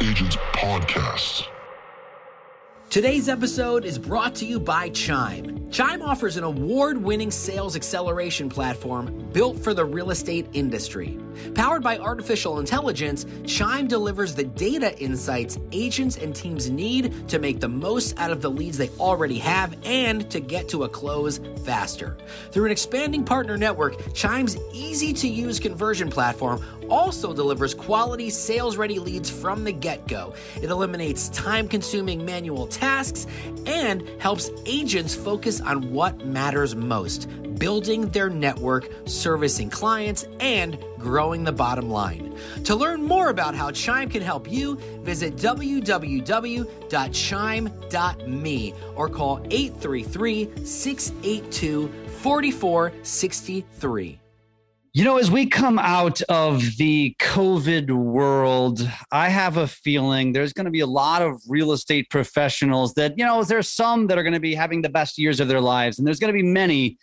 Agents Podcast. Today's episode is brought to you by Chime. Chime offers an award winning sales acceleration platform built for the real estate industry. Powered by artificial intelligence, Chime delivers the data insights agents and teams need to make the most out of the leads they already have and to get to a close faster. Through an expanding partner network, Chime's easy to use conversion platform also delivers quality sales ready leads from the get go. It eliminates time consuming manual tasks and helps agents focus on what matters most building their network, servicing clients, and growing the bottom line. To learn more about how Chime can help you, visit www.chime.me or call 833 682 4463. You know, as we come out of the COVID world, I have a feeling there's going to be a lot of real estate professionals that, you know, there's some that are going to be having the best years of their lives, and there's going to be many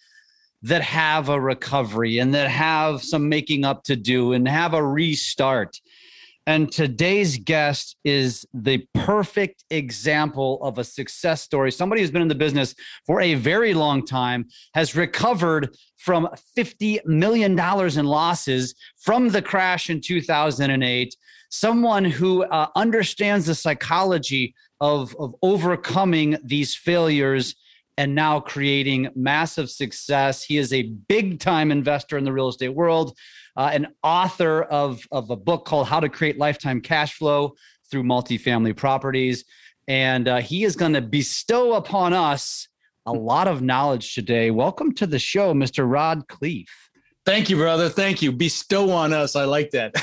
that have a recovery and that have some making up to do and have a restart. And today's guest is the perfect example of a success story. Somebody who's been in the business for a very long time, has recovered from $50 million in losses from the crash in 2008. Someone who uh, understands the psychology of, of overcoming these failures and now creating massive success. He is a big time investor in the real estate world uh, an author of, of a book called How to Create Lifetime Cash Flow Through Multifamily Properties. And uh, he is going to bestow upon us a lot of knowledge today. Welcome to the show, Mr. Rod Khleif. Thank you, brother. Thank you. Bestow on us. I like that.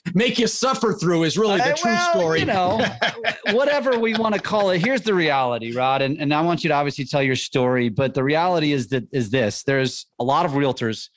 Make you suffer through is really the uh, true well, story. You know, whatever we want to call it. Here's the reality, Rod. And, and I want you to obviously tell your story. But the reality is that is this there's a lot of realtors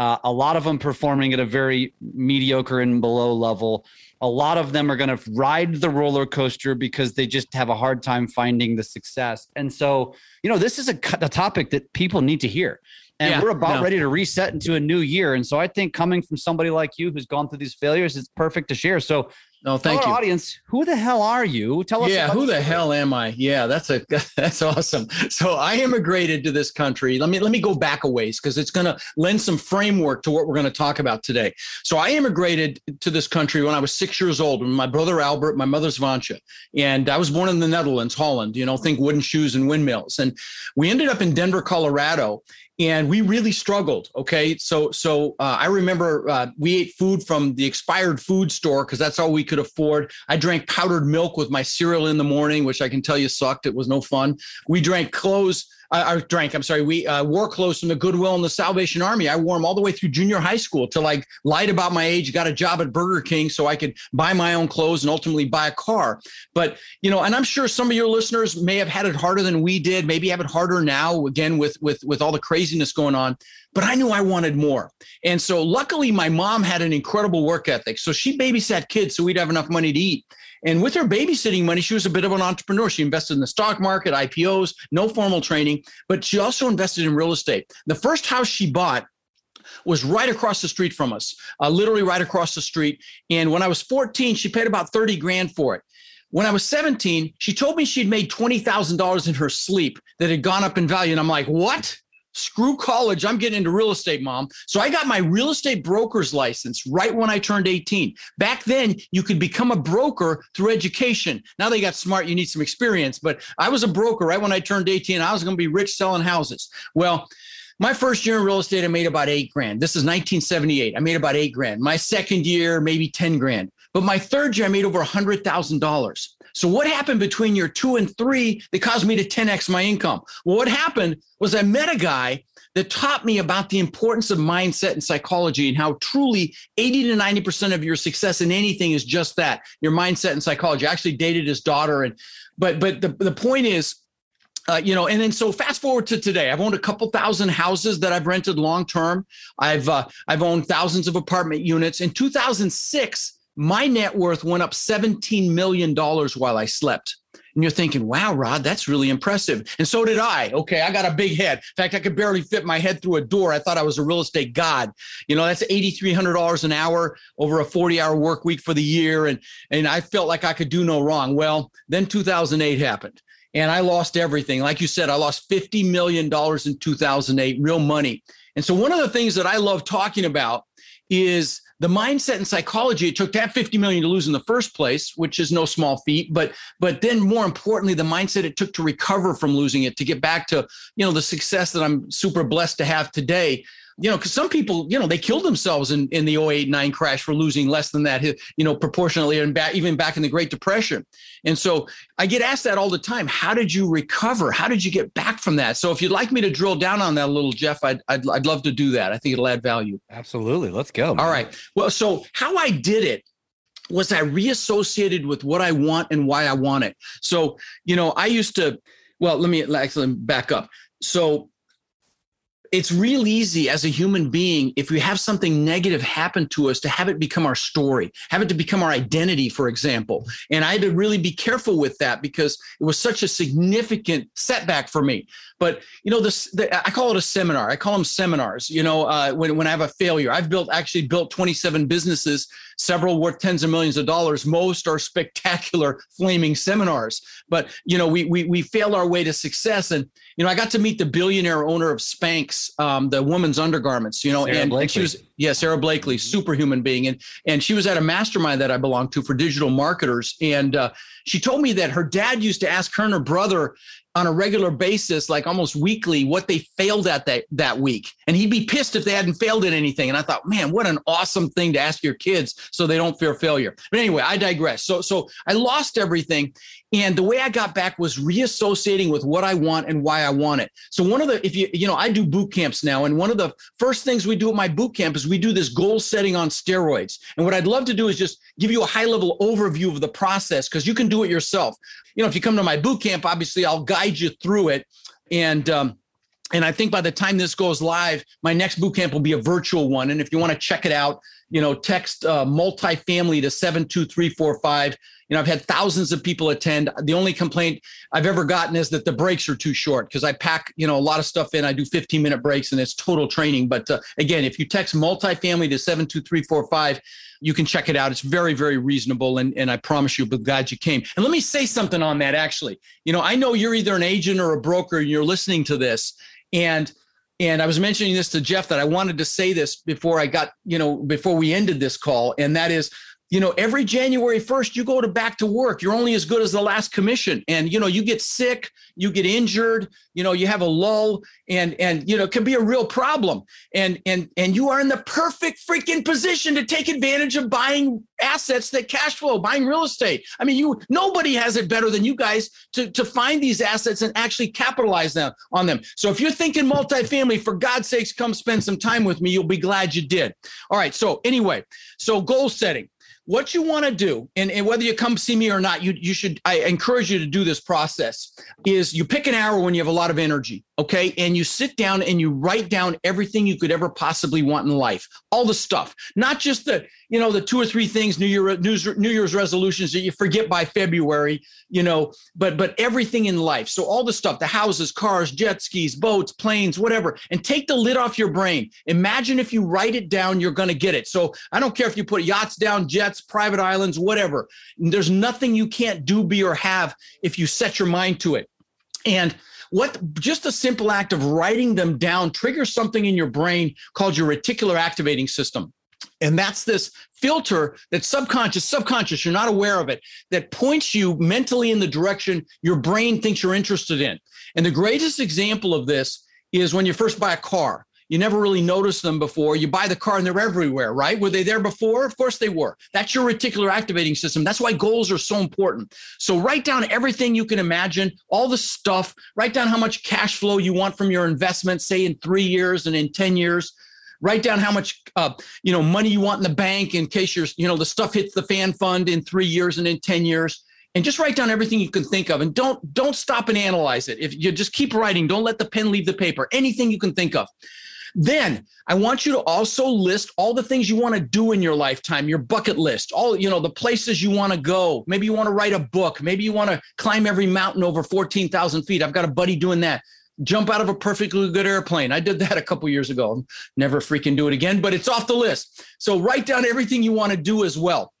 uh, a lot of them performing at a very mediocre and below level. A lot of them are going to ride the roller coaster because they just have a hard time finding the success. And so, you know, this is a, a topic that people need to hear. And yeah, we're about no. ready to reset into a new year. And so I think coming from somebody like you who's gone through these failures, it's perfect to share. So no, thank you. Audience, who the hell are you? Tell us. Yeah, who the hell am I? Yeah, that's a that's awesome. So I immigrated to this country. Let me let me go back a ways because it's going to lend some framework to what we're going to talk about today. So I immigrated to this country when I was six years old. With my brother Albert, my mother's Vansha, and I was born in the Netherlands, Holland. You know, think wooden shoes and windmills. And we ended up in Denver, Colorado, and we really struggled okay so so uh, i remember uh, we ate food from the expired food store because that's all we could afford. I drank powdered milk with my cereal in the morning which i can tell you sucked. It was no fun. We drank clothes I, I drank. I'm sorry. We uh, wore clothes from the Goodwill and the Salvation Army. I wore them all the way through junior high school till I lied about my age, got a job at Burger King so I could buy my own clothes and ultimately buy a car. But you know, and I'm sure some of your listeners may have had it harder than we did. Maybe have it harder now. Again, with with with all the craziness going on. But I knew I wanted more. And so luckily my mom had an incredible work ethic. So she babysat kids so we'd have enough money to eat. And with her babysitting money, she was a bit of an entrepreneur. She invested in the stock market, IPOs, no formal training, but she also invested in real estate. The first house she bought was right across the street from us, uh, literally right across the street. And when I was 14, she paid about 30 grand for it. When I was 17, she told me she'd made $20,000 in her sleep that had gone up in value. And I'm like, what? Screw college. I'm getting into real estate, mom. So I got my real estate broker's license right when I turned 18. Back then, you could become a broker through education. Now they got smart, you need some experience. But I was a broker right when I turned 18. I was going to be rich selling houses. Well, my first year in real estate, I made about eight grand. This is 1978. I made about eight grand. My second year, maybe 10 grand. But my third year, I made over a $100,000. So what happened between year two and three that caused me to 10x my income? Well, what happened was I met a guy that taught me about the importance of mindset and psychology and how truly 80 to 90% of your success in anything is just that, your mindset and psychology. I actually dated his daughter and but but the, the point is uh, you know, and then so fast forward to today, I've owned a couple thousand houses that I've rented long term. I've uh, I've owned thousands of apartment units. In 2006, my net worth went up $17 million while I slept. And you're thinking, wow, Rod, that's really impressive. And so did I. Okay, I got a big head. In fact, I could barely fit my head through a door. I thought I was a real estate god. You know, that's $8,300 an hour over a 40 hour work week for the year. And, and I felt like I could do no wrong. Well, then 2008 happened and I lost everything. Like you said, I lost $50 million in 2008, real money. And so, one of the things that I love talking about is the mindset and psychology it took to have 50 million to lose in the first place which is no small feat but but then more importantly the mindset it took to recover from losing it to get back to you know the success that i'm super blessed to have today you know, because some people, you know, they killed themselves in, in the 08 9 crash for losing less than that, you know, proportionally, and back, even back in the Great Depression. And so I get asked that all the time. How did you recover? How did you get back from that? So if you'd like me to drill down on that a little, Jeff, I'd, I'd, I'd love to do that. I think it'll add value. Absolutely. Let's go. Man. All right. Well, so how I did it was I reassociated with what I want and why I want it. So, you know, I used to, well, let me actually back up. So it's real easy as a human being if we have something negative happen to us to have it become our story have it to become our identity for example. And i had to really be careful with that because it was such a significant setback for me. But you know this the, i call it a seminar. I call them seminars you know uh, when, when i have a failure. I've built actually built 27 businesses several worth tens of millions of dollars. Most are spectacular flaming seminars. But you know we we, we fail our way to success. And you know i got to meet the billionaire owner of Spanx um, the woman's undergarments you know and, and, she was yeah Sara Blakely superhuman being and and she was at a mastermind that i belonged to for digital marketers and uh, she told me that her dad used to ask her and her brother on a regular basis, like almost weekly, what they failed at that, that week. And he'd be pissed if they hadn't failed at anything. And I thought, man, what an awesome thing to ask your kids so they don't fear failure. But anyway, I digress. So, so I lost everything. And the way I got back was reassociating with what I want and why I want it. So one of the, if you, you know, I do boot camps now. And one of the first things we do at my boot camp is we do this goal setting on steroids. And what I'd love to do is just give you a high level overview of the process because you can do it yourself. You know, if you come to my boot camp, obviously I'll guide you through it. And, um, and I think by the time this goes live, my next boot camp will be a virtual one. And if you want to check it out, you know, text uh, multifamily to 72345 you know, I've had thousands of people attend. The only complaint I've ever gotten is that the breaks are too short because I pack, you know, a lot of stuff in. I do 15 minute breaks and it's total training. But uh, again, if you text multifamily to 72345, you can check it out. It's very, very reasonable. And, and I promise you, but glad you came. And let me say something on that actually. You know, I know you're either an agent or a broker and you're listening to this. And and I was mentioning this to Jeff that I wanted to say this before I got, you know, before we ended this call. And that is you know every january 1st you go to back to work. You're only as good as the last commission. And you know you get sick you get injured you know you have a lull and and you know it can be a real problem. And and and you are in the perfect freaking position to take advantage of buying assets that cash flow buying real estate. I mean you nobody has it better than you guys to to find these assets and actually capitalize them on them. So if you're thinking multifamily for god's sakes come spend some time with me. You'll be glad you did. All right so anyway so goal setting what you want to do, and, and whether you come see me or not, you you should I encourage you to do this process, is you pick an hour when you have a lot of energy, okay? And you sit down and you write down everything you could ever possibly want in life. All the stuff. Not just the, you know, the two or three things, New Year New, Year's resolutions that you forget by February, you know, but but everything in life. So all the stuff, the houses, cars, jet skis, boats, planes, whatever. And take the lid off your brain. Imagine if you write it down, you're gonna get it. So I don't care if you put yachts down, jets private islands, whatever. There's nothing you can't do, be, or have if you set your mind to it. And what just a simple act of writing them down triggers something in your brain called your reticular activating system. And that's this filter that subconscious, subconscious, you're not aware of it, that points you mentally in the direction your brain thinks you're interested in. And the greatest example of this is when you first buy a car. You never really noticed them before. You buy the car and they're everywhere, right? Were they there before? Of course they were. That's your reticular activating system. That's why goals are so important. So write down everything you can imagine, all the stuff. Write down how much cash flow you want from your investment, say in three years and in 10 years write down how much uh, you know money you want in the bank in case you're you know the stuff hits the fan fund in three years and in 10 years and just write down everything you can think of and don't don't stop and analyze it if you just keep writing don't let the pen leave the paper anything you can think of Then I want you to also list all the things you want to do in your lifetime, your bucket list, all, you know, the places you want to go. Maybe you want to write a book. Maybe you want to climb every mountain over 14,000 feet. I've got a buddy doing that. Jump out of a perfectly good airplane. I did that a couple years ago. Never freaking do it again, but it's off the list. So write down everything you want to do as well.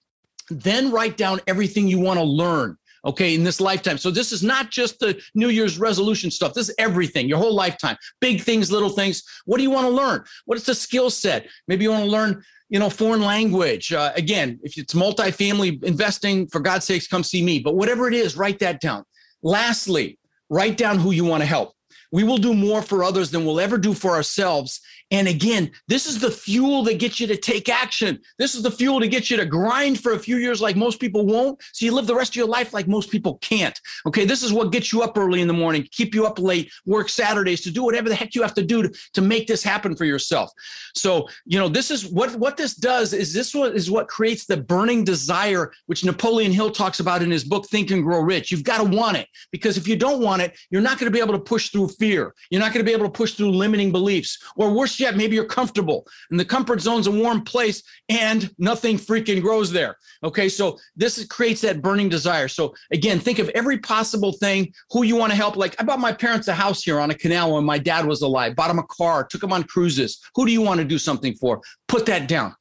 Then write down everything you want to learn okay, in this lifetime. So this is not just the New Year's resolution stuff. This is everything, your whole lifetime. Big things, little things. What do you want to learn? What is the skill set? Maybe you want to learn, you know, foreign language. Uh, again, if it's multifamily investing, for God's sakes, come see me. But whatever it is, write that down. Lastly, write down who you want to help. We will do more for others than we'll ever do for ourselves. And again, this is the fuel that gets you to take action. This is the fuel to get you to grind for a few years like most people won't. So you live the rest of your life like most people can't. Okay. This is what gets you up early in the morning, keep you up late, work Saturdays to do whatever the heck you have to do to, to make this happen for yourself. So, you know, this is what, what this does is this is what creates the burning desire, which Napoleon Hill talks about in his book, Think and Grow Rich. You've got to want it because if you don't want it, you're not going to be able to push through fear. You're not going to be able to push through limiting beliefs or worse yet, maybe you're comfortable and the comfort zone's a warm place and nothing freaking grows there. Okay. So this creates that burning desire. So again, think of every possible thing, who you want to help. Like I bought my parents a house here on a canal when my dad was alive, bought him a car, took him on cruises. Who do you want to do something for? Put that down.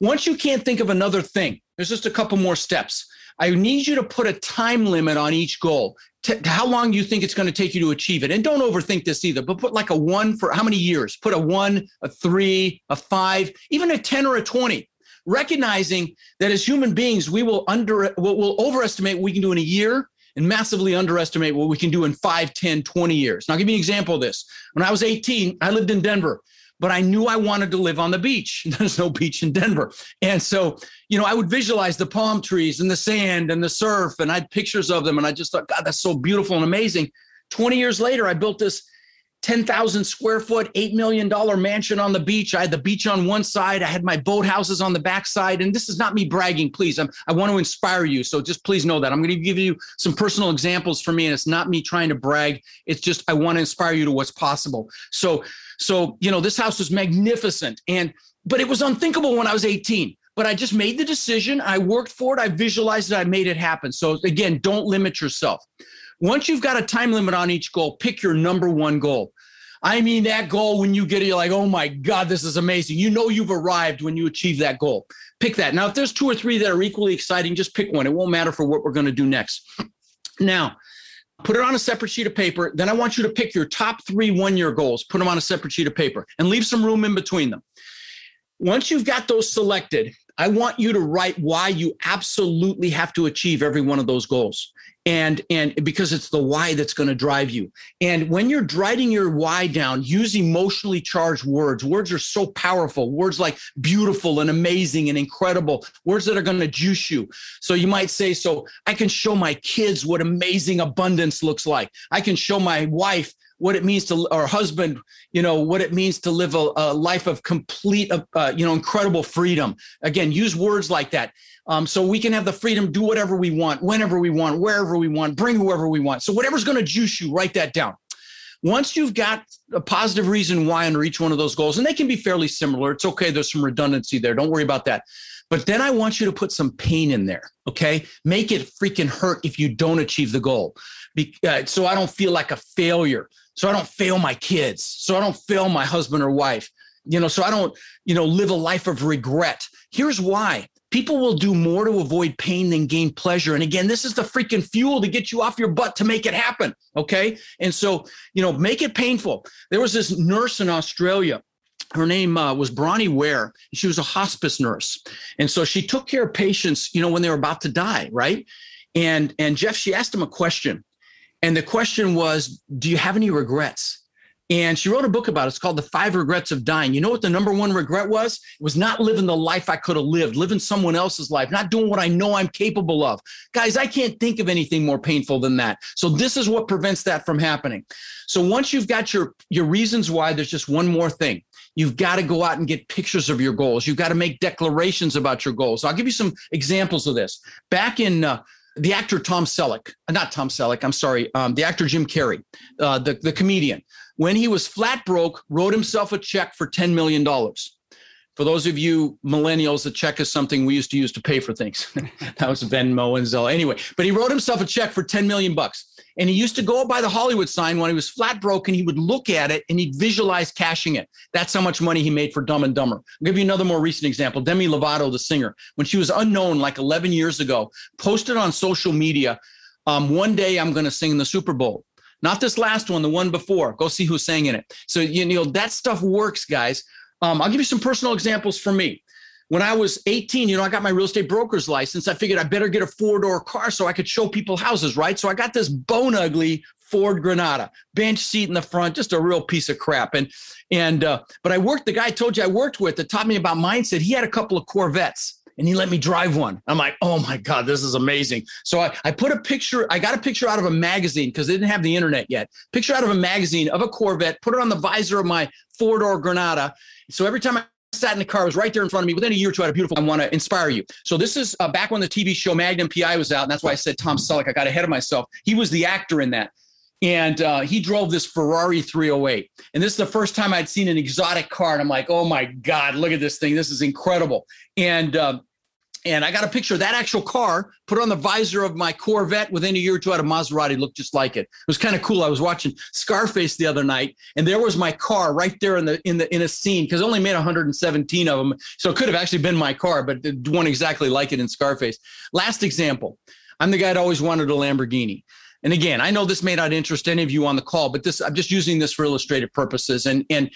Once you can't think of another thing, there's just a couple more steps. I need you to put a time limit on each goal. T- how long do you think it's going to take you to achieve it? And don't overthink this either, but put like a one for how many years? Put a one, a three, a five, even a 10 or a 20. Recognizing that as human beings, we will under what will overestimate what we can do in a year and massively underestimate what we can do in 5, 10, 20 years. Now, I'll give you an example of this. When I was 18, I lived in Denver but I knew I wanted to live on the beach. There's no beach in Denver. And so, you know, I would visualize the palm trees and the sand and the surf, and I had pictures of them. And I just thought, God, that's so beautiful and amazing. 20 years later, I built this 10,000 square foot, $8 million mansion on the beach. I had the beach on one side. I had my boat houses on the back side. And this is not me bragging, please. I'm, I want to inspire you. So just please know that. I'm going to give you some personal examples for me. And it's not me trying to brag. It's just I want to inspire you to what's possible. So so, you know, this house was magnificent. And, but it was unthinkable when I was 18. But I just made the decision. I worked for it. I visualized it. I made it happen. So, again, don't limit yourself. Once you've got a time limit on each goal, pick your number one goal. I mean, that goal, when you get it, you're like, oh my God, this is amazing. You know, you've arrived when you achieve that goal. Pick that. Now, if there's two or three that are equally exciting, just pick one. It won't matter for what we're going to do next. Now, put it on a separate sheet of paper. Then I want you to pick your top three one year goals, put them on a separate sheet of paper, and leave some room in between them. Once you've got those selected, I want you to write why you absolutely have to achieve every one of those goals and and because it's the why that's going to drive you. And when you're writing your why down use emotionally charged words. Words are so powerful. Words like beautiful and amazing and incredible. Words that are going to juice you. So you might say so i can show my kids what amazing abundance looks like. I can show my wife what it means to or husband you know what it means to live a, a life of complete uh, you know incredible freedom again use words like that um, so we can have the freedom do whatever we want whenever we want wherever we want bring whoever we want so whatever's going to juice you write that down once you've got a positive reason why under each one of those goals and they can be fairly similar it's okay there's some redundancy there don't worry about that but then I want you to put some pain in there. Okay. Make it freaking hurt if you don't achieve the goal. Be, uh, so I don't feel like a failure so I don't fail my kids, so I don't fail my husband or wife, you know, so I don't, you know, live a life of regret. Here's why. People will do more to avoid pain than gain pleasure. And again, this is the freaking fuel to get you off your butt to make it happen. Okay. And so, you know, make it painful. There was this nurse in Australia her name uh, was Bronnie Ware. She was a hospice nurse, and so she took care of patients, you know, when they were about to die, right? And and Jeff, she asked him a question. And the question was, do you have any regrets? And she wrote a book about it. It's called The Five Regrets of Dying. You know what the number one regret was? It was not living the life I could have lived, living someone else's life, not doing what I know I'm capable of. Guys, I can't think of anything more painful than that. So this is what prevents that from happening. So once you've got your your reasons why, there's just one more thing. You've got to go out and get pictures of your goals. You've got to make declarations about your goals. So I'll give you some examples of this. Back in uh, the actor Tom Selleck, uh, not Tom Selleck, I'm sorry, um, the actor Jim Carrey, uh, the, the comedian. when he was flat broke, wrote himself a check for $10 million. For those of you millennials, a check is something we used to use to pay for things. that was Venmo and Zelle. Anyway, but he wrote himself a check for 10 million bucks. And he used to go by the Hollywood sign when he was flat broke and he would look at it and he'd visualize cashing it. That's how much money he made for Dumb and Dumber. I'll give you another more recent example. Demi Lovato, the singer, when she was unknown like 11 years ago, posted on social media, um, one day I'm going to sing in the Super Bowl. Not this last one, the one before. Go see who sang in it. So, you know, that stuff works, guys. Um, I'll give you some personal examples from me. When I was 18, you know, I got my real estate broker's license. I figured I better get a four door car so I could show people houses, right? So I got this bone ugly Ford Granada, bench seat in the front, just a real piece of crap. And and uh, but I worked. The guy I told you I worked with that taught me about mindset. He had a couple of Corvettes and he let me drive one. I'm like, oh my God, this is amazing. So I, I put a picture, I got a picture out of a magazine because they didn't have the internet yet. Picture out of a magazine of a Corvette, put it on the visor of my four door Granada. So every time I sat in the car, it was right there in front of me. Within a year or two, I had a beautiful. I want to inspire you. So this is uh, back when the TV show Magnum PI was out, and that's why I said Tom Selleck. I got ahead of myself. He was the actor in that, and uh, he drove this Ferrari 308. And this is the first time I'd seen an exotic car, and I'm like, oh my god, look at this thing! This is incredible. And uh, and I got a picture of that actual car, put on the visor of my Corvette. Within a year or two, had a Maserati, looked just like it. It was kind of cool. I was watching Scarface the other night, and there was my car right there in the in the in a scene because I only made 117 of them, so it could have actually been my car, but it one exactly like it in Scarface. Last example, I'm the guy that always wanted a Lamborghini. And again, I know this may not interest any of you on the call, but this I'm just using this for illustrative purposes. And and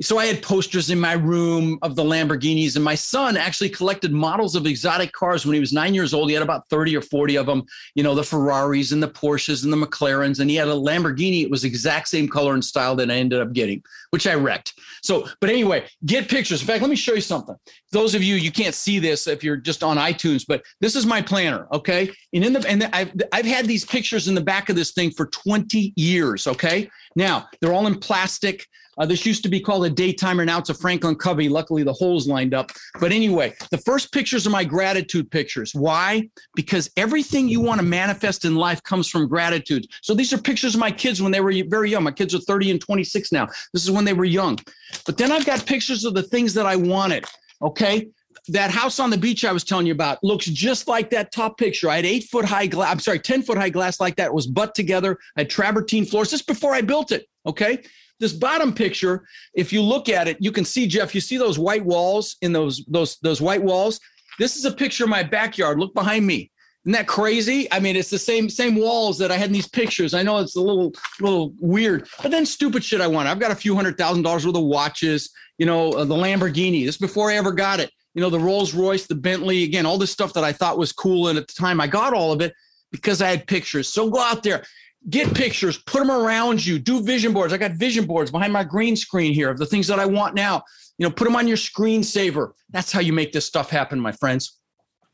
so I had posters in my room of the Lamborghinis, and my son actually collected models of exotic cars when he was nine years old. He had about 30 or 40 of them, you know, the Ferraris and the Porsches and the McLarens, and he had a Lamborghini. It was exact same color and style that I ended up getting, which I wrecked. So, but anyway, get pictures. In fact, let me show you something. Those of you, you can't see this if you're just on iTunes, but this is my planner, okay? And in the and I've I've had these pictures in the back of this thing for 20 years, okay? Now, they're all in plastic. Uh, this used to be called a daytimer. Now it's a Franklin Covey. Luckily, the holes lined up. But anyway, the first pictures are my gratitude pictures. Why? Because everything you want to manifest in life comes from gratitude. So these are pictures of my kids when they were very young. My kids are 30 and 26 now. This is when they were young. But then I've got pictures of the things that I wanted. Okay that house on the beach I was telling you about looks just like that top picture. I had eight foot high glass. I'm sorry, 10 foot high glass like that. It was butt together. I had travertine floors just before I built it. Okay. This bottom picture, if you look at it, you can see Jeff. You see those white walls in those those those white walls. This is a picture of my backyard. Look behind me. Isn't that crazy? I mean, it's the same same walls that I had in these pictures. I know it's a little little weird, but then stupid shit I want. I've got a few hundred thousand dollars worth of watches. You know, uh, the Lamborghini. This before I ever got it. You know, the Rolls Royce, the Bentley. Again, all this stuff that I thought was cool, and at the time I got all of it because I had pictures. So go out there get pictures, put them around you, do vision boards. I got vision boards behind my green screen here of the things that I want now. You know, put them on your screensaver. That's how you make this stuff happen, my friends.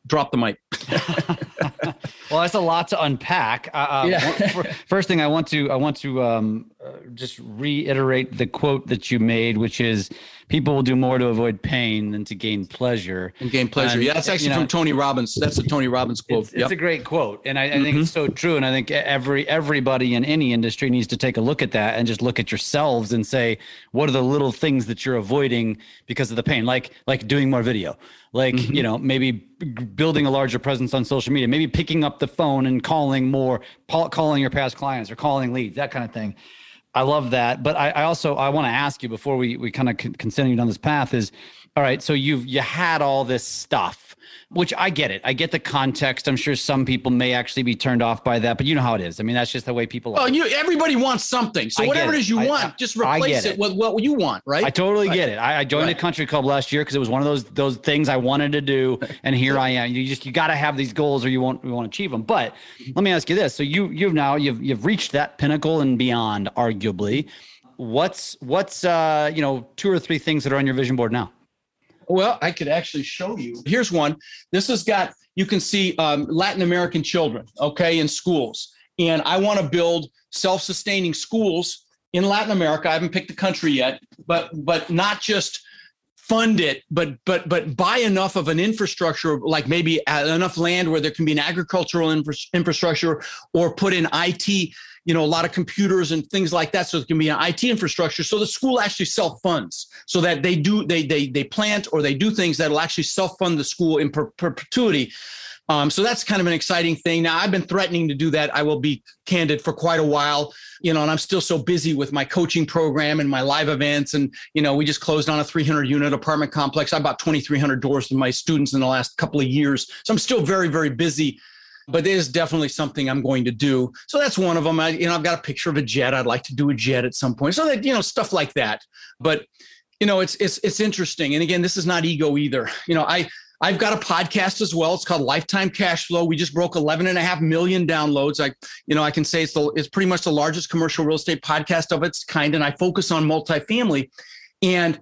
Drop the mic. well, that's a lot to unpack. Uh, uh yeah. first thing I want to I want to um, uh, just reiterate the quote that you made, which is people will do more to avoid pain than to gain pleasure. And gain pleasure. Yeah, that's actually you know, from Tony Robbins. That's a Tony Robbins quote. It's, yep. it's a great quote, and I, I think mm-hmm. it's so true. And I think every everybody in any industry needs to take a look at that and just look at yourselves and say, what are the little things that you're avoiding because of the pain? Like like doing more video, like mm-hmm. you know maybe building a larger presence on social media, maybe picking up the phone and calling more, calling your past clients or calling leads, that kind of thing. I love that, but I, I also I want to ask you before we we kind of continue down this path is, all right. So you've you had all this stuff, which I get it. I get the context. I'm sure some people may actually be turned off by that, but you know how it is. I mean, that's just the way people. Oh, you everybody wants something. So I whatever it. is you I, want, I, just replace it, it, with what you want, right? I totally right. get it. I, joined right. a country club last year because it was one of those those things I wanted to do, and here I am. You just you got to have these goals or you won't you won't achieve them. But let me ask you this: so you you've now you've you've reached that pinnacle and beyond, arguably. What's what's uh you know two or three things that are on your vision board now? Well, I could actually show you. Here's one. This has got, you can see um, Latin American children, okay, in schools. And I want to build self sustaining schools in Latin America. I haven't picked the country yet, but but not just fund it, but but but buy enough of an infrastructure, like maybe enough land where there can be an agricultural infra- infrastructure, or put in IT you know, a lot of computers and things like that. So it can be an IT infrastructure. So the school actually self funds so that they do, they, they, they plant or they do things that will actually self fund the school in per- perpetuity. Um, so that's kind of an exciting thing. Now I've been threatening to do that. I will be candid for quite a while, you know, and I'm still so busy with my coaching program and my live events. And, you know, we just closed on a 300 unit apartment complex. I bought 2,300 doors to my students in the last couple of years. So I'm still very, very busy but is definitely something I'm going to do. So that's one of them. I, you know, I've got a picture of a jet. I'd like to do a jet at some point. So that, you know, stuff like that. But, you know, it's, it's, it's interesting. And again, this is not ego either. You know, I, I've got a podcast as well. It's called Lifetime Cash Flow. We just broke 11 and a half million downloads. I, you know, I can say it's the, it's pretty much the largest commercial real estate podcast of its kind. And I focus on multifamily and,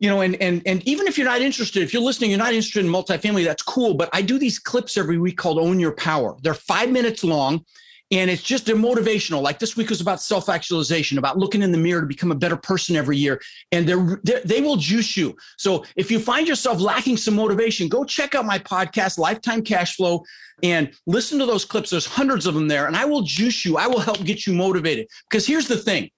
you know, and, and, and even if you're not interested, if you're listening, you're not interested in multifamily, that's cool. But I do these clips every week called Own Your Power. They're five minutes long and it's just they're motivational. Like this week was about self-actualization about looking in the mirror to become a better person every year and they're, they're, they will juice you. So if you find yourself lacking some motivation go check out my podcast lifetime cash flow and listen to those clips. There's hundreds of them there and i will juice you. I will help get you motivated. Because here's the thing.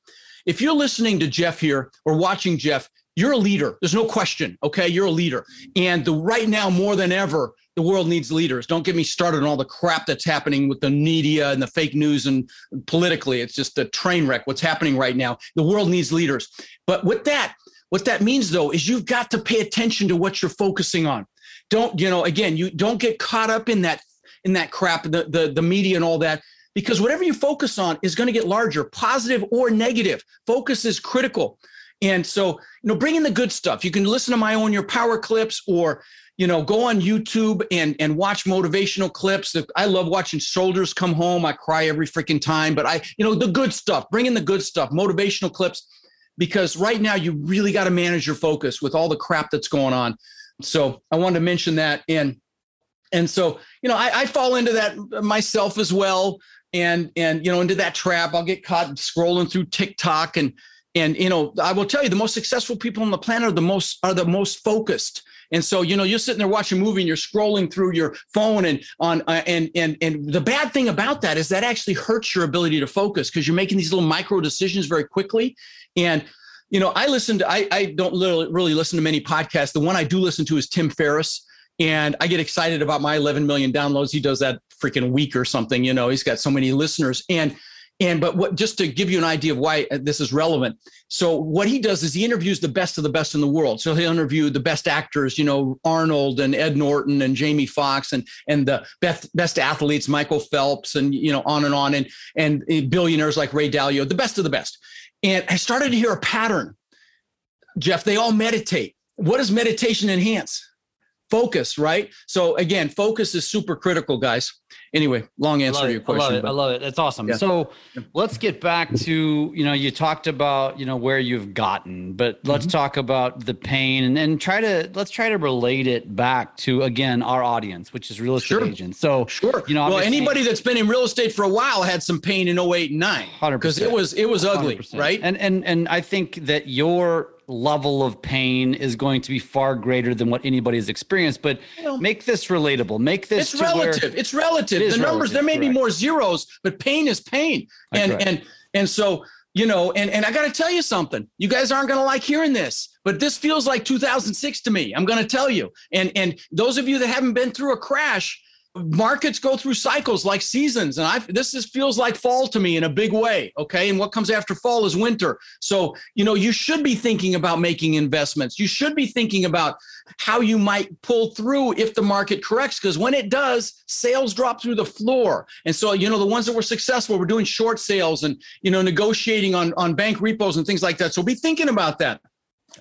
If you're listening to jeff here or watching jeff you're a leader there's no question okay you're a leader and the right now more than ever the world needs leaders. Don't get me started on all the crap that's happening with the media and the fake news and politically. It's just a train wreck what's happening right now. The world needs leaders. But with that, what that means though is you've got to pay attention to what you're focusing on. Don't, you know, again, you don't get caught up in that in that crap, the the, the media and all that because whatever you focus on is going to get larger, positive or negative. Focus is critical. And so, you know, bring in the good stuff. You can listen to my own your power clips or you know, go on YouTube and and watch motivational clips. I love watching shoulders come home. I cry every freaking time, but I, you know, the good stuff. Bring in the good stuff, motivational clips, because right now you really got to manage your focus with all the crap that's going on. So I wanted to mention that, and and so you know, I, I fall into that myself as well, and and you know, into that trap. I'll get caught scrolling through TikTok and and you know, I will tell you, the most successful people on the planet are the most are the most focused and so, you know, you're sitting there watching a movie and you're scrolling through your phone and on uh, and and and the bad thing about that is that actually hurts your ability to focus because you're making these little micro decisions very quickly. And you know, I listen to I I don't really, really listen to many podcasts. The one I do listen to is Tim Ferriss. And I get excited about my 11 million downloads. He does that freaking week or something. You know, he's got so many listeners. And and but what just to give you an idea of why uh, this is relevant. So what he does is he interviews the best of the best in the world. So he'll interview the best actors, you know, Arnold and Ed Norton and Jamie Foxx and and the best best athletes, Michael Phelps and you know on and on and and uh, billionaires like Ray Dalio, the best of the best. And I started to hear a pattern. Jeff, they all meditate. What does meditation enhance? Focus, right? So again, focus is super critical, guys anyway, long answer to your question. I love it. I love it. That's awesome. Yeah. So let's get back to, you know, you talked about, you know, where you've gotten, but let's mm-hmm. talk about the pain and then try to, let's try to relate it back to, again, our audience, which is real estate sure. agents. So, sure. You know, well, anybody that's been in real estate for a while had some pain in 08 and 9 because it was, it was ugly, 100%. right? And, and, and I think that your level of pain is going to be far greater than what anybody has experienced. But make this relatable. Make this it's relative. It's relative. It the numbers relative, there may correct. be more zeros, but pain is pain. And and and so you know, and and I got to tell you something. You guys aren't going to like hearing this, but this feels like 2006 to me. I'm going to tell you. And and those of you that haven't been through a crash markets go through cycles like seasons and i this is feels like fall to me in a big way okay? And what comes after fall is winter. So you know you should be thinking about making investments. You should be thinking about how you might pull through if the market corrects because when it does sales drop through the floor. And so you know the ones that were successful were doing short sales and you know negotiating on on bank repos and things like that. So be thinking about that.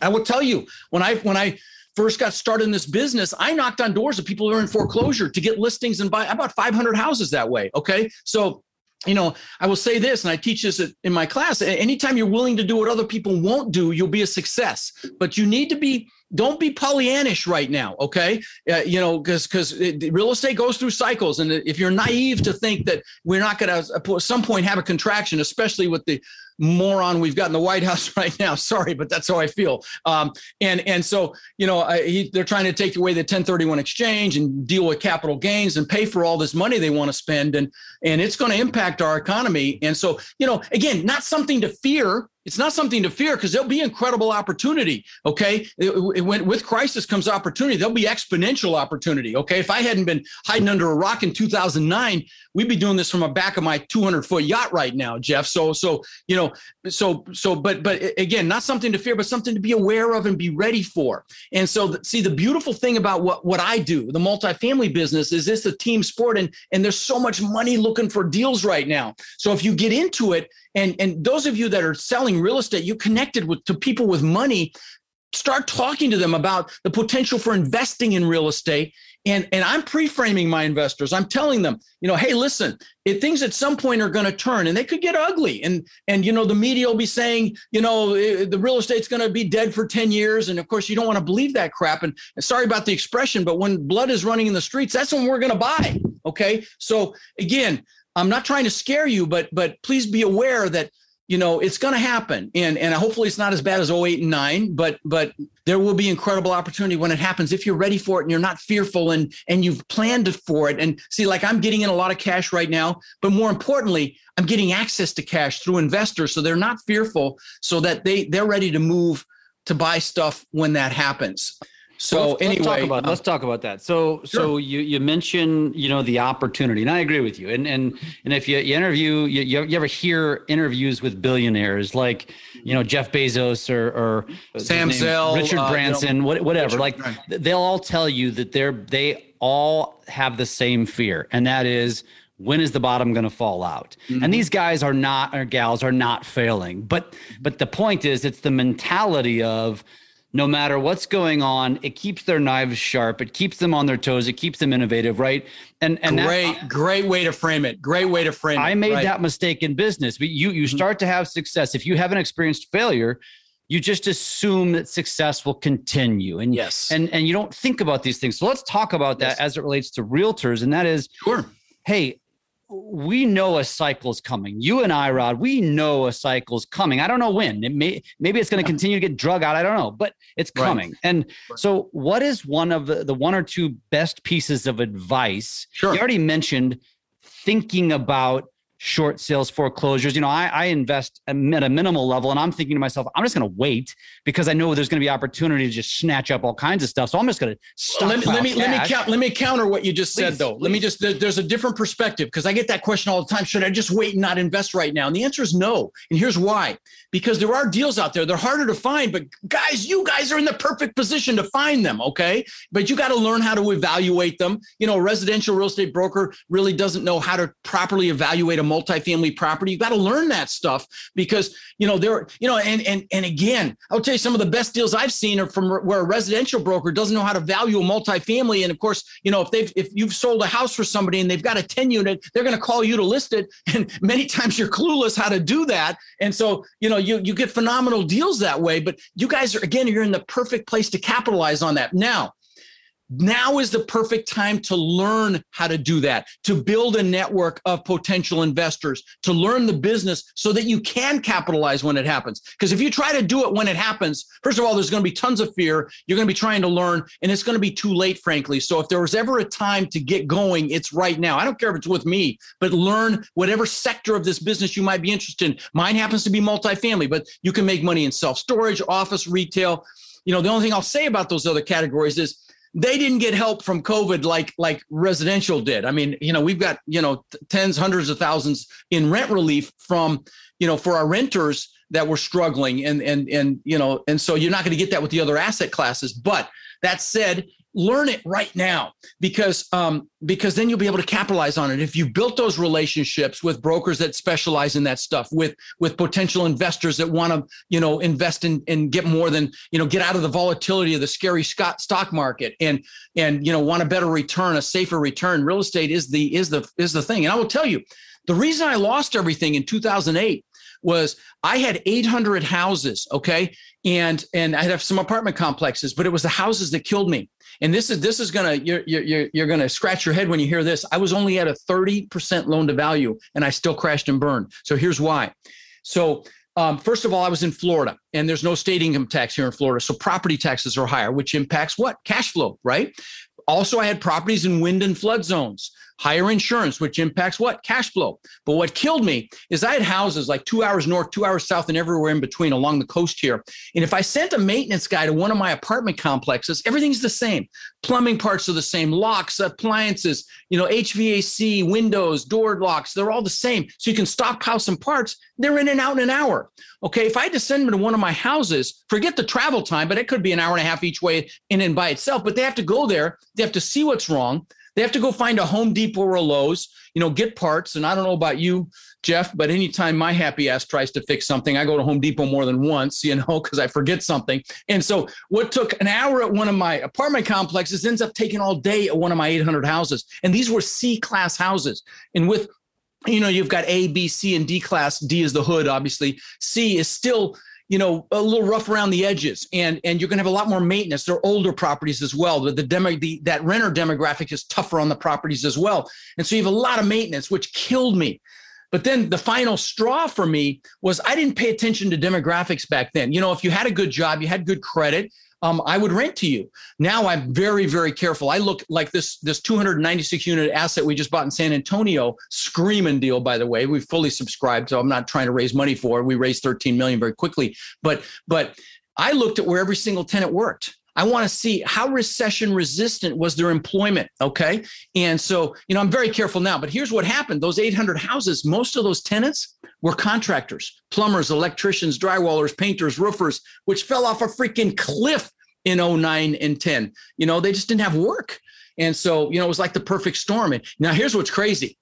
I will tell you when i when i first got started in this business, I knocked on doors of people who are in foreclosure to get listings and buy. I bought 500 houses that way. Okay. So, you know, I will say this, and I teach this in my class. Anytime you're willing to do what other people won't do, you'll be a success. But you need to be don't be Pollyannish right now, okay? Uh, you know, because because real estate goes through cycles, and if you're naive to think that we're not going to at some point have a contraction, especially with the moron we've got in the White House right now. Sorry, but that's how I feel. Um, and and so you know I, he, they're trying to take away the 1031 exchange and deal with capital gains and pay for all this money they want to spend, and and it's going to impact our economy. And so you know, again, not something to fear it's not something to fear because there'll be incredible opportunity. Okay. It, it, when, with crisis comes opportunity, there'll be exponential opportunity. Okay. If I hadn't been hiding under a rock in 2009, we'd be doing this from the back of my 200 foot yacht right now, Jeff. So, so, you know, so, so, but, but again, not something to fear, but something to be aware of and be ready for. And so, see, the beautiful thing about what, what I do, the multifamily business, is this a team sport and, and there's so much money looking for deals right now. So if you get into it, and and those of you that are selling real estate you connected with to people with money start talking to them about the potential for investing in real estate. And and i'm pre-framing my investors. I'm telling them you know hey listen it, things at some point are going to turn and they could get ugly and and you know the media will be saying you know eh, the real estate's going to be dead for 10 years and of course you don't want to believe that crap. And, and sorry about the expression but when blood is running in the streets that's when we're going to buy okay? So again I'm not trying to scare you, but but please be aware that you know it's going to happen, and and hopefully it's not as bad as 08 and 9, but but there will be incredible opportunity when it happens if you're ready for it and you're not fearful and and you've planned for it. And see, like I'm getting in a lot of cash right now, but more importantly, I'm getting access to cash through investors, so they're not fearful, so that they they're ready to move to buy stuff when that happens. So let's, anyway, let's talk about let's talk about that. So sure. so you you mentioned you know the opportunity, and I agree with you. And and and if you, you interview, you, you ever hear interviews with billionaires like you know Jeff Bezos or or Sam Zell, Richard Branson, uh, you know, whatever. Richard, like they'll all tell you that they're they all have the same fear, and that is when is the bottom going to fall out mm-hmm. and these guys are not or gals are not failing but but the point is it's the mentality of no matter what's going on, it keeps their knives sharp. It keeps them on their toes. It keeps them innovative, right? And and great, that, great way to frame it. Great way to frame I it. I made right. that mistake in business. But you you mm-hmm. start to have success if you haven't experienced failure. You just assume that success will continue, and yes, and and you don't think about these things. So let's talk about that yes. as it relates to realtors, and that is sure. Hey, we know a cycle's coming. You and I, Rod, we know a cycle's coming. I don't know when. It may maybe it's going to continue to get drug out. I don't know, but it's coming. Right. And so, what is one of the, the one or two best pieces of advice? Sure. You already mentioned thinking about short sales foreclosures. You know, I, I invest at a minimal level and I'm thinking to myself, I'm just going to wait because I know there's going to be opportunity to just snatch up all kinds of stuff. So I'm just going to stop. Let me, let me, let me, count, let me counter what you just please, said though. Please. Let me just, there's a different perspective because I get that question all the time. Should I just wait and not invest right now? And the answer is no. And here's why, because there are deals out there. They're harder to find, but guys, you guys are in the perfect position to find them. Okay. But you got to learn how to evaluate them. You know, a residential real estate broker really doesn't know how to properly evaluate a multifamily property. You got to learn that stuff because you know there, you know, and and and again, I'll tell you some of the best deals I've seen are from where a residential broker doesn't know how to value a multifamily. And of course, you know, if they've if you've sold a house for somebody and they've got a 10 unit, they're going to call you to list it. And many times you're clueless how to do that. And so, you know, you you get phenomenal deals that way. But you guys are again, you're in the perfect place to capitalize on that. Now, now is the perfect time to learn how to do that, to build a network of potential investors, to learn the business so that you can capitalize when it happens. Because if you try to do it when it happens, first of all, there's going to be tons of fear. You're going to be trying to learn, and it's going to be too late, frankly. So if there was ever a time to get going, it's right now. I don't care if it's with me, but learn whatever sector of this business you might be interested in. Mine happens to be multifamily, but you can make money in self storage, office, retail. You know, the only thing I'll say about those other categories is they didn't get help from COVID like like residential did. I mean, you know, we've got you know tens, hundreds of thousands in rent relief from you know for our renters that were struggling, and and and you know, and so you're not going to get that with the other asset classes. But that said, learn it right now because um, because then you'll be able to capitalize on it. If you built those relationships with brokers that specialize in that stuff with with potential investors that want to you know invest in and get more than you know get out of the volatility of the scary stock market and and you know want a better return a safer return real estate is the is the is the thing. And i will tell you the reason i lost everything in 2008 was I had 800 houses, okay, and and I had some apartment complexes, but it was the houses that killed me. And this is this is gonna you're you're you're gonna scratch your head when you hear this. I was only at a 30% loan to value, and I still crashed and burned. So here's why. So um, first of all, I was in Florida and there's no state income tax here in Florida. So property taxes are higher, which impacts what? Cash flow, right? Also, I had properties in wind and flood zones, higher insurance, which impacts what? Cash flow. But what killed me is I had houses like two hours north, two hours south, and everywhere in between along the coast here. And if I sent a maintenance guy to one of my apartment complexes, everything's the same. Plumbing parts are the same, locks, appliances, you know, HVAC, windows, door locks, they're all the same. So you can stockpile some parts, they're in and out in an hour. Okay, if I had to send them to one of my houses, forget the travel time, but it could be an hour and a half each way in and by itself. But they have to go there, they have to see what's wrong. They have to go find a Home Depot or a Lowe's, you know, get parts. And I don't know about you, Jeff, but anytime my happy ass tries to fix something, I go to Home Depot more than once, you know, because I forget something. And so what took an hour at one of my apartment complexes ends up taking all day at one of my 800 houses. And these were C class houses. And with you know, you've got A, B, C, and D class. D is the hood, obviously. C is still, you know, a little rough around the edges, and and you're going to have a lot more maintenance. They're older properties as well. The, the demo, the that renter demographic is tougher on the properties as well, and so you have a lot of maintenance, which killed me. But then the final straw for me was I didn't pay attention to demographics back then. You know, if you had a good job, you had good credit, um, I would rent to you. Now I'm very, very careful. I look like this this 296 unit asset we just bought in San Antonio, screaming deal, by the way. We fully subscribed, so I'm not trying to raise money for it. We raised 13 million very quickly. But but I looked at where every single tenant worked. I want to see how recession resistant was their employment. Okay. And so, you know, I'm very careful now, but here's what happened those 800 houses, most of those tenants were contractors, plumbers, electricians, drywallers, painters, roofers, which fell off a freaking cliff in 09 and 10. You know, they just didn't have work. And so, you know, it was like the perfect storm. And now here's what's crazy.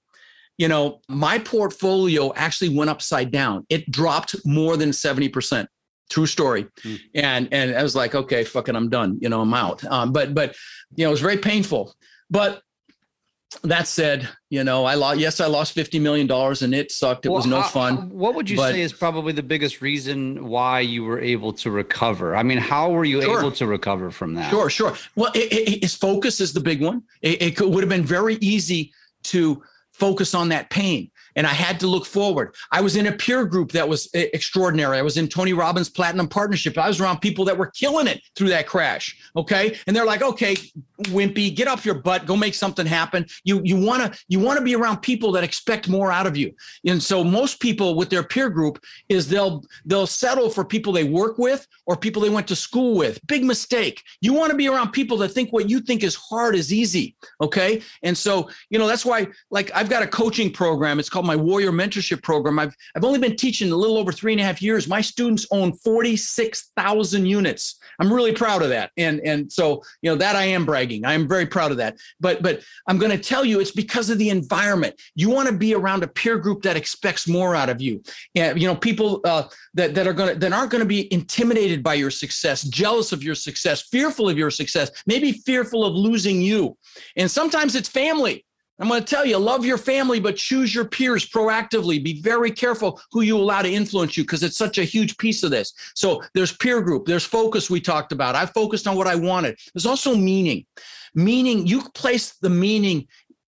You know, my portfolio actually went upside down. It dropped more than 70% true story. Mm. and and i was like okay fucking i'm done you know i'm out. Um, but but you know it was very painful. But that said you know i lost yes i lost 50 million dollars and it sucked. It well, was no how, fun what would you but, say is probably the biggest reason why you were able to recover? I mean how were you sure. able to recover from that? Sure sure. Well it, it, his focus is the big one. It, it could, would have been very easy to focus on that pain and I had to look forward. I was in a peer group that was eh, extraordinary. I was in Tony Robbins Platinum Partnership. I was around people that were killing it through that crash. Okay. And they're like, okay, wimpy, get off your butt, go make something happen. You you want to you want to be around people that expect more out of you. And so most people with their peer group is they'll they'll settle for people they work with or people they went to school with. Big mistake. You want to be around people that think what you think is hard is easy. Okay. And so, you know, that's why like I've got a coaching program. It's called my warrior mentorship program. I've I've only been teaching a little over three and a half years. My students own 46,000 units. I'm really proud of that. And and so, you know, that I am bragging. I am very proud of that. But but I'm going to tell you it's because of the environment. You want to be around a peer group that expects more out of you. And you know, people uh, that that are going to that aren't going to be intimidated by your success, jealous of your success, fearful of your success, maybe fearful of losing you. And sometimes it's family. I'm going to tell you, love your family, but choose your peers proactively. Be very careful who you allow to influence you because it's such a huge piece of this. So there's peer group, there's focus we talked about. I focused on what I wanted. There's also meaning. Meaning, you place the meaning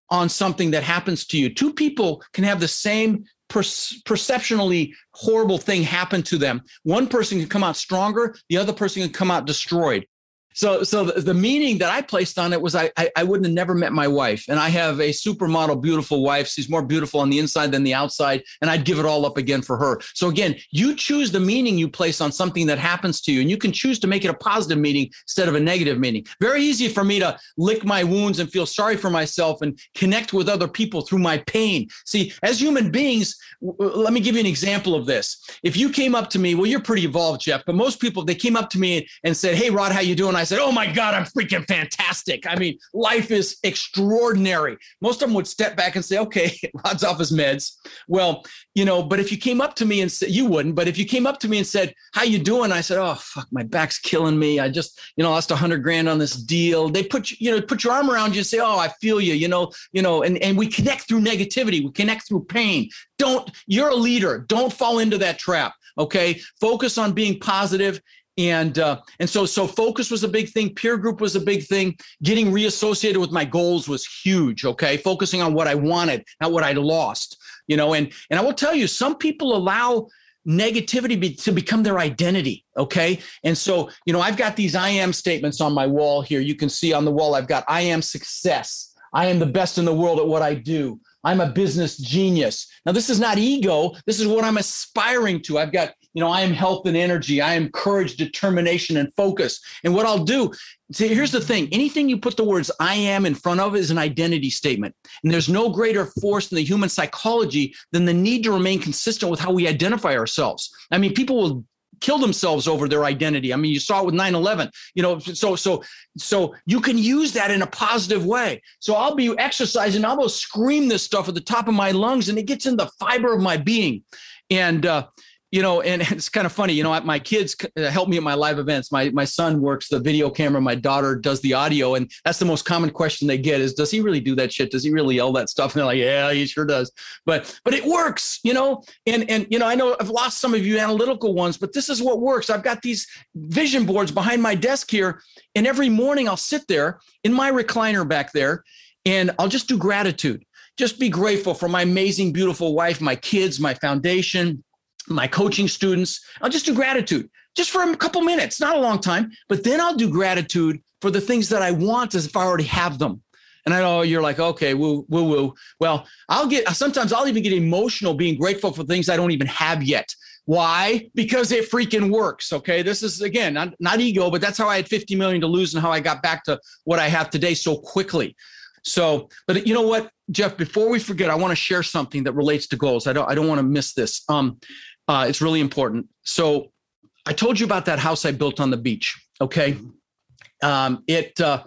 on something that happens to you. Two people can have the same per- perceptionally horrible thing happen to them. One person can come out stronger, the other person can come out destroyed. So, so the, meaning that I placed on it was I, I, I wouldn't have never met my wife, and I have a supermodel, beautiful wife. She's more beautiful on the inside than the outside, and I'd give it all up again for her. So again, you choose the meaning you place on something that happens to you, and you can choose to make it a positive meaning instead of a negative meaning. Very easy for me to lick my wounds and feel sorry for myself and connect with other people through my pain. See, as human beings, let me give you an example of this. If you came up to me, well, you're pretty evolved, Jeff, but most people they came up to me and said, "Hey, Rod, how you doing?" I said, Oh my God, I'm freaking fantastic. I mean, life is extraordinary. Most of them would step back and say, Okay, Rod's off his meds. Well, you know, but if you came up to me and said, You wouldn't, but if you came up to me and said, How you doing? I said, Oh, fuck, my back's killing me. I just, you know, lost a hundred grand on this deal. They put you, you know, put your arm around you and say, Oh, I feel you, you know, you know, and, and we connect through negativity, we connect through pain. Don't, you're a leader. Don't fall into that trap. Okay. Focus on being positive and uh, and so so focus was a big thing peer group was a big thing getting reassociated with my goals was huge okay focusing on what i wanted not what i lost you know and and i will tell you some people allow negativity be, to become their identity. Okay. And so, you know, I've got these I am statements on my wall here. You can see on the wall, I've got I am success. I am the best in the world at what I do. I'm a business genius. Now, this is not ego. This is what I'm aspiring to. I've got, you know, I am health and energy. I am courage, determination, and focus. And what I'll do, see, here's the thing anything you put the words I am in front of is an identity statement. And there's no greater force in the human psychology than the need to remain consistent with how we identify ourselves. I mean, people will kill themselves over their identity. I mean, you saw it with 9/11. You know, so so so you can use that in a positive way. So I'll be exercising, I'll go scream this stuff at the top of my lungs, and it gets in the fiber of my being. And uh, you know, and it's kind of funny, you know, my kids uh, help me at my live events. My my son works the video camera, my daughter does the audio, and that's the most common question they get is, does he really do that shit? Does he really yell that stuff? And they're like, yeah, he sure does. But but it works, you know. And and you know, I know I've lost some of you analytical ones, but this is what works. I've got these vision boards behind my desk here, and every morning I'll sit there in my recliner back there, and I'll just do gratitude. Just be grateful for my amazing, beautiful wife, my kids, my foundation my coaching students. I'll just do gratitude just for a couple minutes, not a long time, but then I'll do gratitude for the things that I want as if I already have them. And I know you're like, okay, woo, woo, woo. Well, I'll get, sometimes I'll even get emotional being grateful for things I don't even have yet. Why? Because it freaking works. Okay. This is again, not, not ego, but that's how I had 50 million to lose and how I got back to what I have today so quickly. So, but you know what, Jeff, before we forget, I want to share something that relates to goals. I don't, I don't want to miss this. Um, uh, it's really important. So I told you about that house I built on the beach. Okay. Um, it, uh,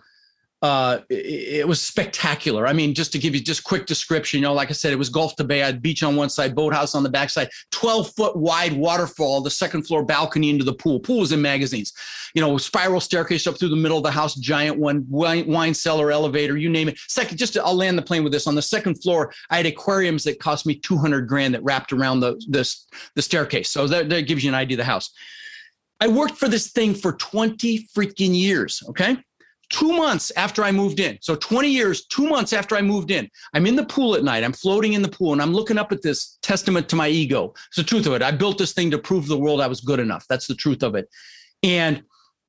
uh, it, it, was spectacular. I mean, just to give you just quick description, you know, like I said, it was Gulf to Bay. I had beach on one side, boathouse on the backside, 12 foot wide waterfall, the second floor balcony into the pool. Pool was in magazines, you know, spiral staircase up through the middle of the house, giant one, wine, wine cellar, elevator, you name it. Second, just to, I'll land the plane with this. On the second floor, I had aquariums that cost me 200 grand that wrapped around the, this, the staircase. So that, that gives you an idea of the house. I worked for this thing for 20 freaking years. Okay two months after I moved in. So 20 years, two months after I moved in, I'm in the pool at night. I'm floating in the pool and I'm looking up at this testament to my ego. It's the truth of it. I built this thing to prove the world I was good enough. That's the truth of it. And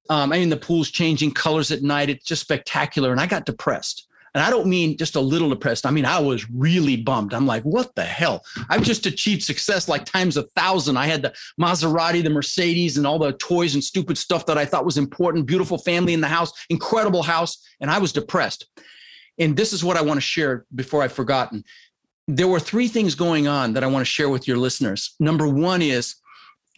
um, I mean, the pool's changing colors at night. It's just spectacular. And I got depressed. And I don't mean just a little depressed. I mean, I was really bummed. I'm like, what the hell? I've just achieved success like times a thousand. I had the Maserati, the Mercedes, and all the toys and stupid stuff that I thought was important. Beautiful family in the house, incredible house. And I was depressed. And this is what I want to share before I've forgotten. There were three things going on that I want to share with your listeners. Number one is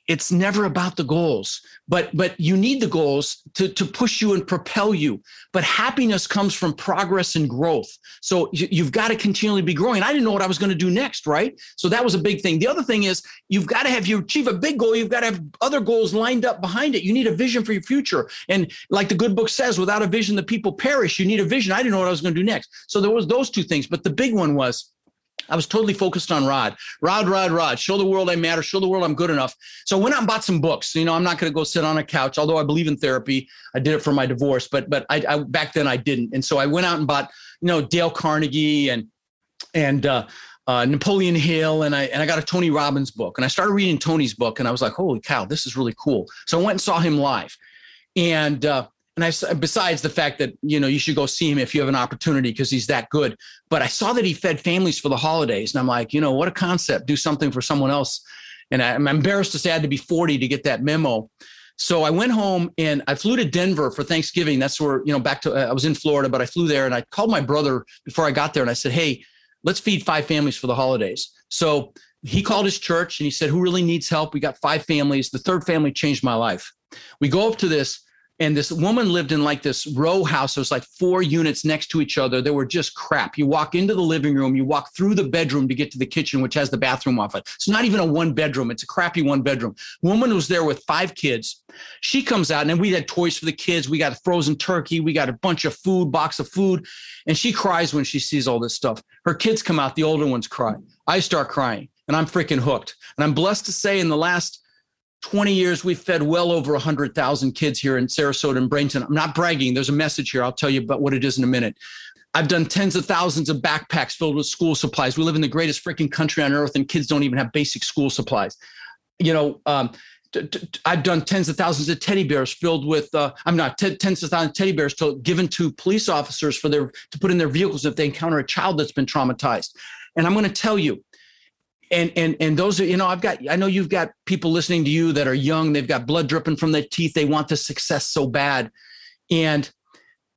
it's never about the goals but but you need the goals to to push you and propel you. But happiness comes from progress and growth. So you, have got to continually be growing. I didn't know what i was going to do next right? So that was a big thing. The other thing is you've got to have you achieve a big goal you've got to have other goals lined up behind it. You need a vision for your future. And like the good book says without a vision the people perish. You need a vision. I didn't know what i was going to do next. So there was those two things but the big one was I was totally focused on Rod. Rod, Rod, Rod. Show the world I matter. Show the world I'm good enough. So I went out and bought some books. You know, I'm not going to go sit on a couch, although I believe in therapy. I did it for my divorce, but but I, I back then I didn't. And so I went out and bought, you know, Dale Carnegie and and uh, uh, Napoleon Hill, and I and I got a Tony Robbins book. And I started reading Tony's book, and I was like, holy cow, this is really cool. So I went and saw him live, and uh, and I besides the fact that you know you should go see him if you have an opportunity because he's that good. But I saw that he fed families for the holidays, and I'm like, you know, what a concept! Do something for someone else. And I, I'm embarrassed to say I had to be 40 to get that memo. So I went home and I flew to Denver for Thanksgiving. That's where you know back to I was in Florida, but I flew there and I called my brother before I got there and I said, hey, let's feed five families for the holidays. So he called his church and he said, who really needs help? We got five families. The third family changed my life. We go up to this and this woman lived in like this row house. It was like four units next to each other. They were just crap. You walk into the living room, you walk through the bedroom to get to the kitchen, which has the bathroom off it. It's not even a one bedroom. It's a crappy one bedroom. Woman was there with five kids. She comes out and we had toys for the kids. We got frozen turkey. We got a bunch of food, box of food. And she cries when she sees all this stuff. Her kids come out. The older ones cry. I start crying and I'm freaking hooked. And I'm blessed to say in the last 20 years, we've fed well over 100,000 kids here in Sarasota and Bradenton. I'm not bragging. There's a message here. I'll tell you about what it is in a minute. I've done tens of thousands of backpacks filled with school supplies. We live in the greatest freaking country on earth, and kids don't even have basic school supplies. you know, um, t- t- I've done tens of thousands of teddy bears filled with. Uh, I'm not t- tens of thousands of teddy bears to, given to police officers for their to put in their vehicles if they encounter a child that's been traumatized. And I'm going to tell you, and and and those are you know I've got I know you've got people listening to you that are young. They've got blood dripping from their teeth. They want the success so bad, and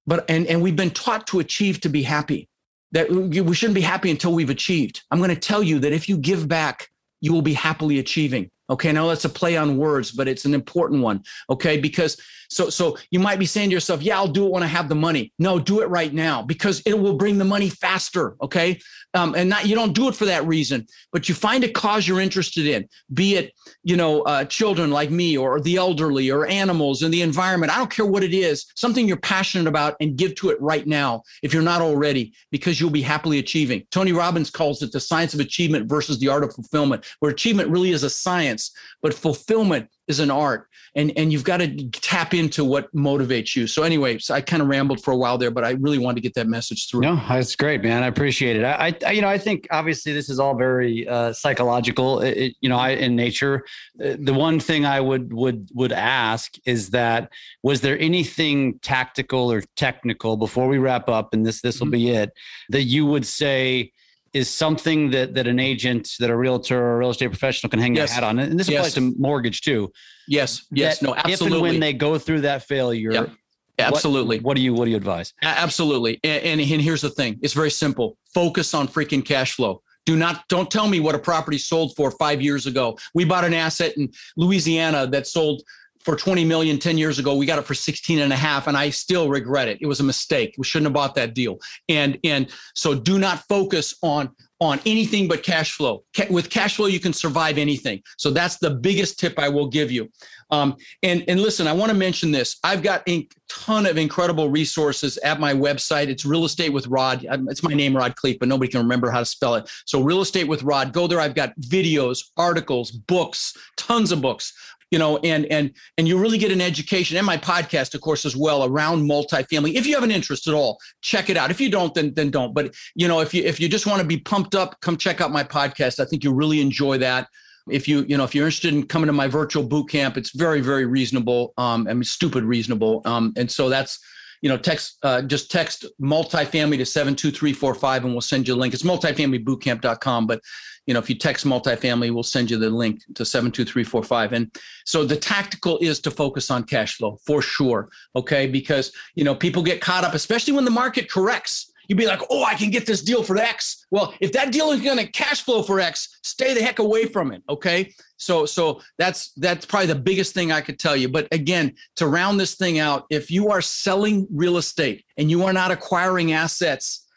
but and and we've been taught to achieve to be happy. That we shouldn't be happy until we've achieved. I'm going to tell you that if you give back, you will be happily achieving. Okay, now that's a play on words, but it's an important one. Okay, because so so you might be saying to yourself, "Yeah, I'll do it when I have the money." No, do it right now because it will bring the money faster. Okay, um, and not you don't do it for that reason, but you find a cause you're interested in, be it you know uh, children like me or the elderly or animals and the environment. I don't care what it is, something you're passionate about, and give to it right now if you're not already, because you'll be happily achieving. Tony Robbins calls it the science of achievement versus the art of fulfillment, where achievement really is a science, but fulfillment is an art and and you've got to tap into what motivates you. So anyway so i kind of rambled for a while there but i really wanted to get that message through. No that's great man. I appreciate it. I, I you know i think obviously this is all very uh, psychological. It, it, you know I, in nature uh, the one thing i would would would ask is that was there anything tactical or technical before we wrap up and this this will mm-hmm. be it that you would say is something that that an agent, that a realtor or a real estate professional can hang yes. their hat on. And this applies yes. to mortgage too. Yes. Yes. No, absolutely. If and when they go through that failure, yep. Absolutely. What, what, do you what do you advise? Absolutely. And, and, and here's the thing. It's very simple. Focus on freaking cash flow. Do not don't tell me what a property sold for 5 years ago. We bought an asset in Louisiana that sold for 20 million 10 years ago we got it for 16 and a half and i still regret it. It was a mistake. We shouldn't have bought that deal. And and so do not focus on on anything but cash flow. With cash flow you can survive anything. So that's the biggest tip i will give you. Um, and and listen i want to mention this. I've got a ton of incredible resources at my website. It's real estate with rod. It's my name rod Khleif but nobody can remember how to spell it. So real estate with rod. Go there. I've got videos articles books tons of books you know, and and and you really get an education and my podcast, of course, as well around multifamily. If you have an interest at all, check it out. If you don't, then then don't. But you know, if you if you just want to be pumped up, come check out my podcast. I think you really enjoy that. If you you know if you're interested in coming to my virtual boot camp, it's very very reasonable. Um, I mean, stupid reasonable. Um, and so that's you know, text uh, just text multifamily to 72345 and we'll send you a link. It's multifamilybootcamp.com, but you know, if you text multifamily, we'll send you the link to 72345. And so the tactical is to focus on cash flow for sure. Okay. Because, you know, people get caught up, especially when the market corrects. You'd be like, oh, I can get this deal for X. Well, if that deal is going to cash flow for X, stay the heck away from it. Okay. So, so that's that's probably the biggest thing I could tell you. But again, to round this thing out, if you are selling real estate and you are not acquiring assets,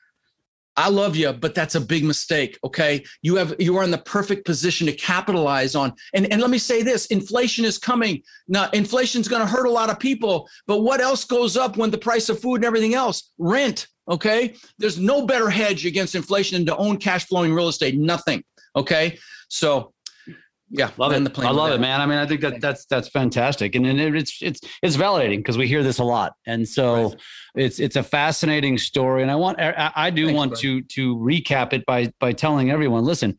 I love you, but that's a big mistake. Okay. You have, you are in the perfect position to capitalize on. And, and let me say this inflation is coming. Now, inflation is going to hurt a lot of people, but what else goes up when the price of food and everything else? Rent. Okay. There's no better hedge against inflation than to own cash flowing real estate. Nothing. Okay. So yeah, love it. I love it, man. I mean, I think that that's that's fantastic, and, and it's it's it's validating because we hear this a lot, and so right. it's it's a fascinating story. And I want I, I do Thanks, want to to recap it by by telling everyone, listen,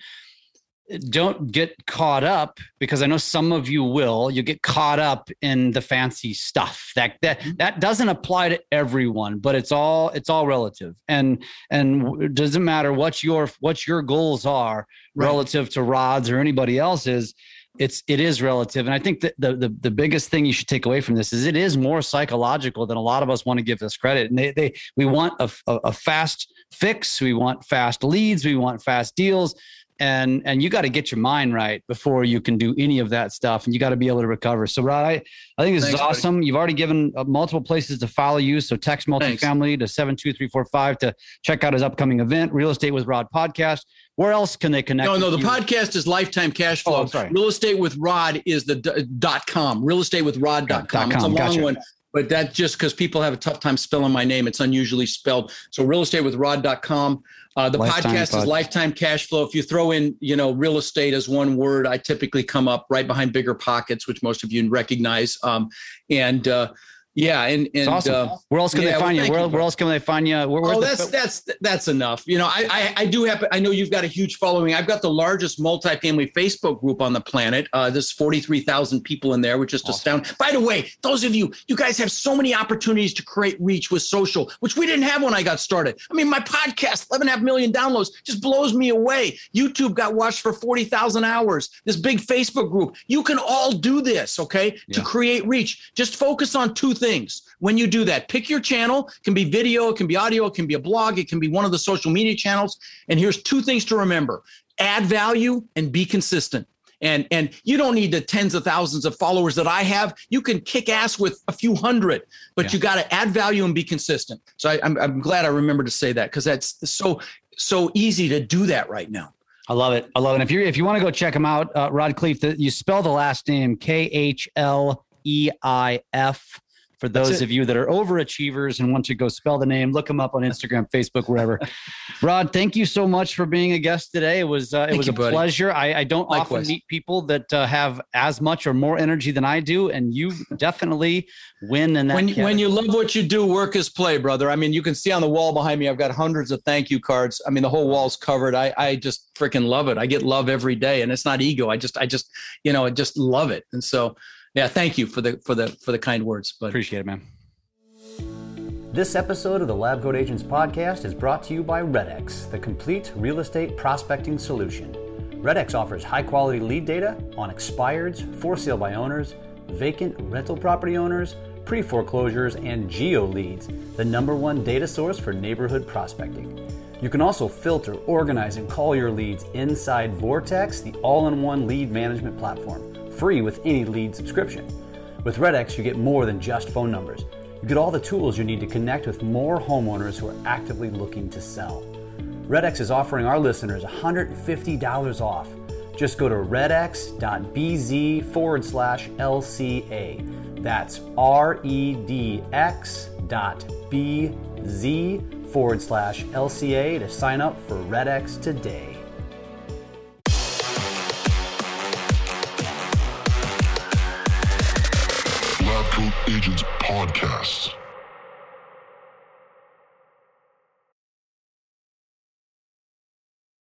don't get caught up because I know some of you will. You get caught up in the fancy stuff that that mm-hmm. that doesn't apply to everyone, but it's all it's all relative. And and it doesn't matter what your what your goals are right. relative to Rod's or anybody else's. It's it is relative, and I think that the, the the biggest thing you should take away from this is it is more psychological than a lot of us want to give this credit. And they they we want a, a, a fast fix, we want fast leads, we want fast deals and and you got to get your mind right before you can do any of that stuff and you got to be able to recover so rod i, I think this Thanks, is awesome buddy. you've already given uh, multiple places to follow you so text multifamily Thanks. to 72345 to check out his upcoming event real estate with rod podcast where else can they connect no no the you? podcast is lifetime cash flow oh, sorry. real estate with rod is the dot com real estate with rod.com com. it's a long gotcha. one but that just because people have a tough time spelling my name it's unusually spelled so real estate with rod.com uh, the Lifetime podcast is lifetime cash flow. If you throw in, you know, real estate as one word, I typically come up right behind BiggerPockets, which most of you recognize. Um, and uh, Yeah, and and awesome. uh, where else can yeah, they find well, you? Where, you? where, else can they find you? Where, oh, that's the... that's that's enough. You know, I, I, I do have. I know you've got a huge following. I've got the largest multifamily Facebook group on the planet. Uh, there's 43,000 people in there, which is awesome. astounding. By the way, those of you, you guys have so many opportunities to create reach with social, which we didn't have when I got started. I mean, my podcast, 11.5 million downloads, just blows me away. YouTube got watched for 40,000 hours. This big Facebook group. You can all do this, okay? Yeah. To create reach. Just focus on two things when you do that. Pick your channel, it can be video, it can be audio, it can be a blog, it can be one of the social media channels. And here's two things to remember add value and be consistent. And, and you don't need the tens of thousands of followers that I have. You can kick ass with a few hundred, but yeah. you got to add value and be consistent. So I, am I'm, I'm glad I remember to say that because that's so so easy to do that right now. I love it. I love it. If you if you want to go check him out, uh, Rod Khleif, the, you spell the last name K H L E I F for those of you that are overachievers and want to go spell the name, look them up on Instagram, Facebook, wherever. Rod, thank you so much for being a guest today. It was uh, it was you, a buddy. pleasure. I, I don't Likewise. often meet people that uh, have as much or more energy than I do, and you definitely win in that. When, when you love what you do, work is play, brother. I mean, you can see on the wall behind me, I've got hundreds of thank you cards. I mean, the whole wall's covered. I I just freaking love it. I get love every day, and it's not ego. I just I just you know I just love it, and so yeah, thank you for the for the for the kind words. But appreciate it, man. This episode of the Lab Coat Agents podcast is brought to you by RedX, the complete real estate prospecting solution. RedX offers high quality lead data on expireds, for sale by owners, vacant rental property owners, pre foreclosures, and geo leads, the number one data source for neighborhood prospecting. You can also filter, organize, and call your leads inside Vortex, the all in one lead management platform free with any lead subscription. With RedX, you get more than just phone numbers. You get all the tools you need to connect with more homeowners who are actively looking to sell. RedX is offering our listeners $150 off. Just go to redx.bz forward slash LCA. That's R E D X dot B Z forward slash LCA to sign up for RedX today. Agents Podcast.